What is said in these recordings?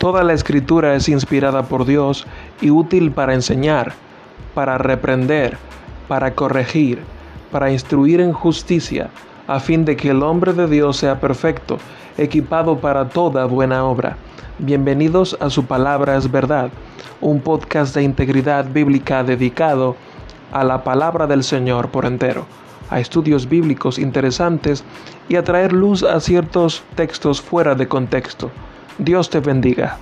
Toda la escritura es inspirada por Dios y útil para enseñar, para reprender, para corregir, para instruir en justicia, a fin de que el hombre de Dios sea perfecto, equipado para toda buena obra. Bienvenidos a Su Palabra es Verdad, un podcast de integridad bíblica dedicado a la palabra del Señor por entero, a estudios bíblicos interesantes y a traer luz a ciertos textos fuera de contexto. Dios te bendiga.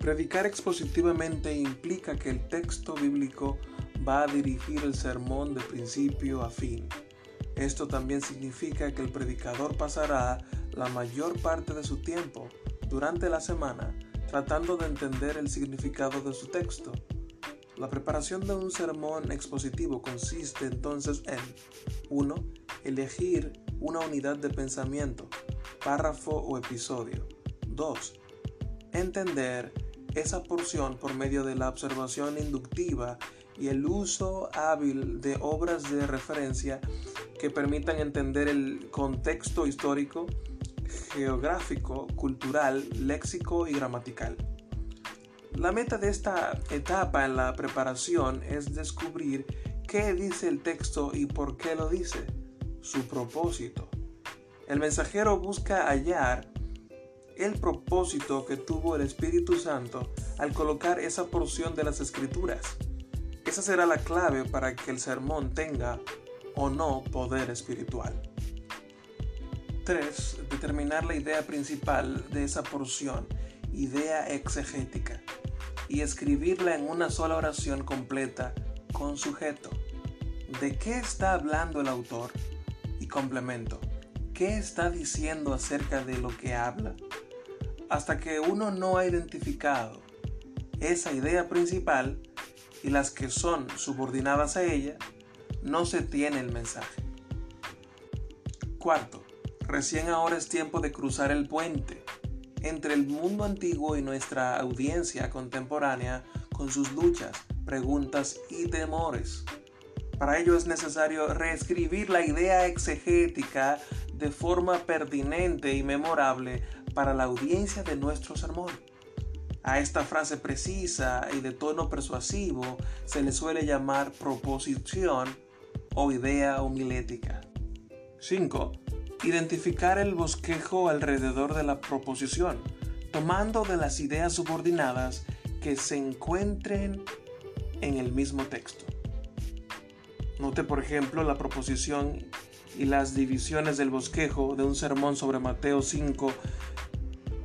Predicar expositivamente implica que el texto bíblico va a dirigir el sermón de principio a fin. Esto también significa que el predicador pasará la mayor parte de su tiempo durante la semana tratando de entender el significado de su texto la preparación de un sermón expositivo consiste entonces en 1. Elegir una unidad de pensamiento, párrafo o episodio. 2. Entender esa porción por medio de la observación inductiva y el uso hábil de obras de referencia que permitan entender el contexto histórico, geográfico, cultural, léxico y gramatical. La meta de esta etapa en la preparación es descubrir qué dice el texto y por qué lo dice, su propósito. El mensajero busca hallar el propósito que tuvo el Espíritu Santo al colocar esa porción de las escrituras. Esa será la clave para que el sermón tenga o no poder espiritual. 3. Determinar la idea principal de esa porción, idea exegética y escribirla en una sola oración completa con sujeto. ¿De qué está hablando el autor? Y complemento. ¿Qué está diciendo acerca de lo que habla? Hasta que uno no ha identificado esa idea principal y las que son subordinadas a ella, no se tiene el mensaje. Cuarto, recién ahora es tiempo de cruzar el puente entre el mundo antiguo y nuestra audiencia contemporánea con sus luchas, preguntas y temores. Para ello es necesario reescribir la idea exegética de forma pertinente y memorable para la audiencia de nuestro sermón. A esta frase precisa y de tono persuasivo se le suele llamar proposición o idea homilética. 5. Identificar el bosquejo alrededor de la proposición, tomando de las ideas subordinadas que se encuentren en el mismo texto. Note por ejemplo la proposición y las divisiones del bosquejo de un sermón sobre Mateo 5,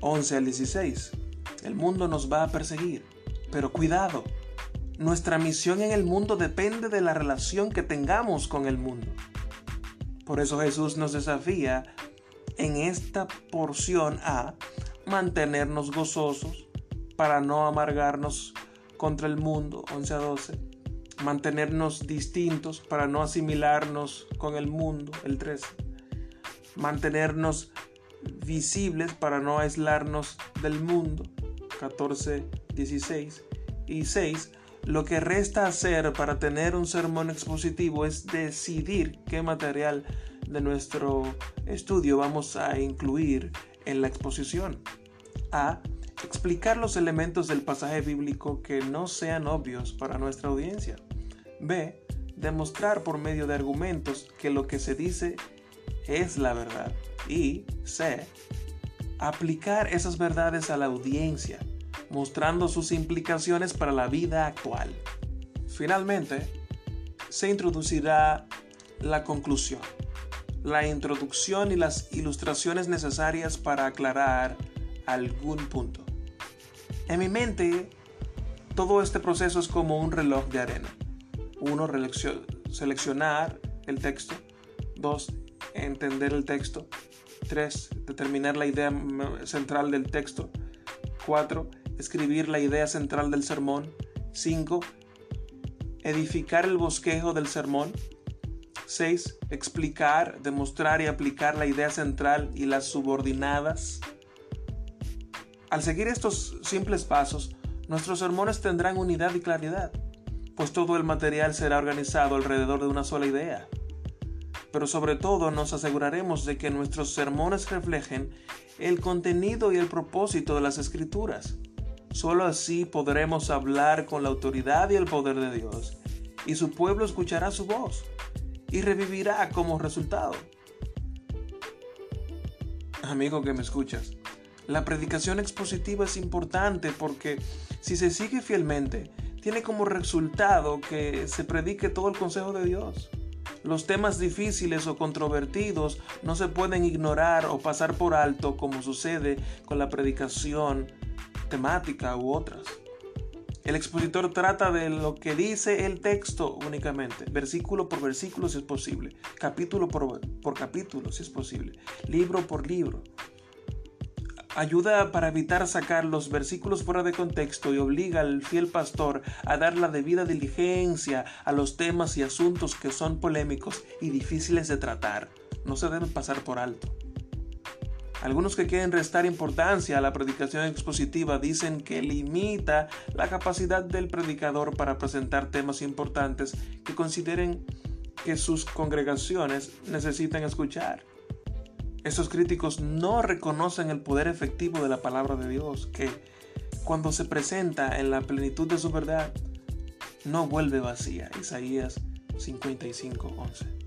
11 al 16. El mundo nos va a perseguir, pero cuidado, nuestra misión en el mundo depende de la relación que tengamos con el mundo. Por eso Jesús nos desafía en esta porción a mantenernos gozosos para no amargarnos contra el mundo, 11 a 12. Mantenernos distintos para no asimilarnos con el mundo, el 13. Mantenernos visibles para no aislarnos del mundo, 14, 16. Y 6. Lo que resta hacer para tener un sermón expositivo es decidir qué material de nuestro estudio vamos a incluir en la exposición. A. Explicar los elementos del pasaje bíblico que no sean obvios para nuestra audiencia. B. Demostrar por medio de argumentos que lo que se dice es la verdad. Y C. Aplicar esas verdades a la audiencia mostrando sus implicaciones para la vida actual. Finalmente, se introducirá la conclusión, la introducción y las ilustraciones necesarias para aclarar algún punto. En mi mente, todo este proceso es como un reloj de arena. Uno, seleccionar el texto. Dos, entender el texto. Tres, determinar la idea central del texto. Cuatro, escribir la idea central del sermón. 5. Edificar el bosquejo del sermón. 6. Explicar, demostrar y aplicar la idea central y las subordinadas. Al seguir estos simples pasos, nuestros sermones tendrán unidad y claridad. pues todo el material será organizado alrededor de una sola idea. Pero sobre todo nos aseguraremos de que nuestros sermones reflejen el contenido y el propósito de las escrituras. Solo así podremos hablar con la autoridad y el poder de Dios, y su pueblo escuchará su voz y revivirá como resultado. Amigo que me escuchas, la predicación expositiva es importante porque si se sigue fielmente, tiene como resultado que se predique todo el consejo de Dios. Los temas difíciles o controvertidos no se pueden ignorar o pasar por alto como sucede con la predicación temática u otras. El expositor trata de lo que dice el texto únicamente, versículo por versículo si es posible, capítulo por, por capítulo si es posible, libro por libro ayuda para evitar sacar los versículos fuera de contexto y obliga al fiel pastor a dar la debida diligencia a los temas y asuntos que son polémicos y difíciles de tratar. No se deben pasar por alto. Algunos que quieren restar importancia a la predicación expositiva dicen que limita la capacidad del predicador para presentar temas importantes que consideren que sus congregaciones necesitan escuchar. Esos críticos no reconocen el poder efectivo de la palabra de Dios, que cuando se presenta en la plenitud de su verdad, no vuelve vacía. Isaías 55:11.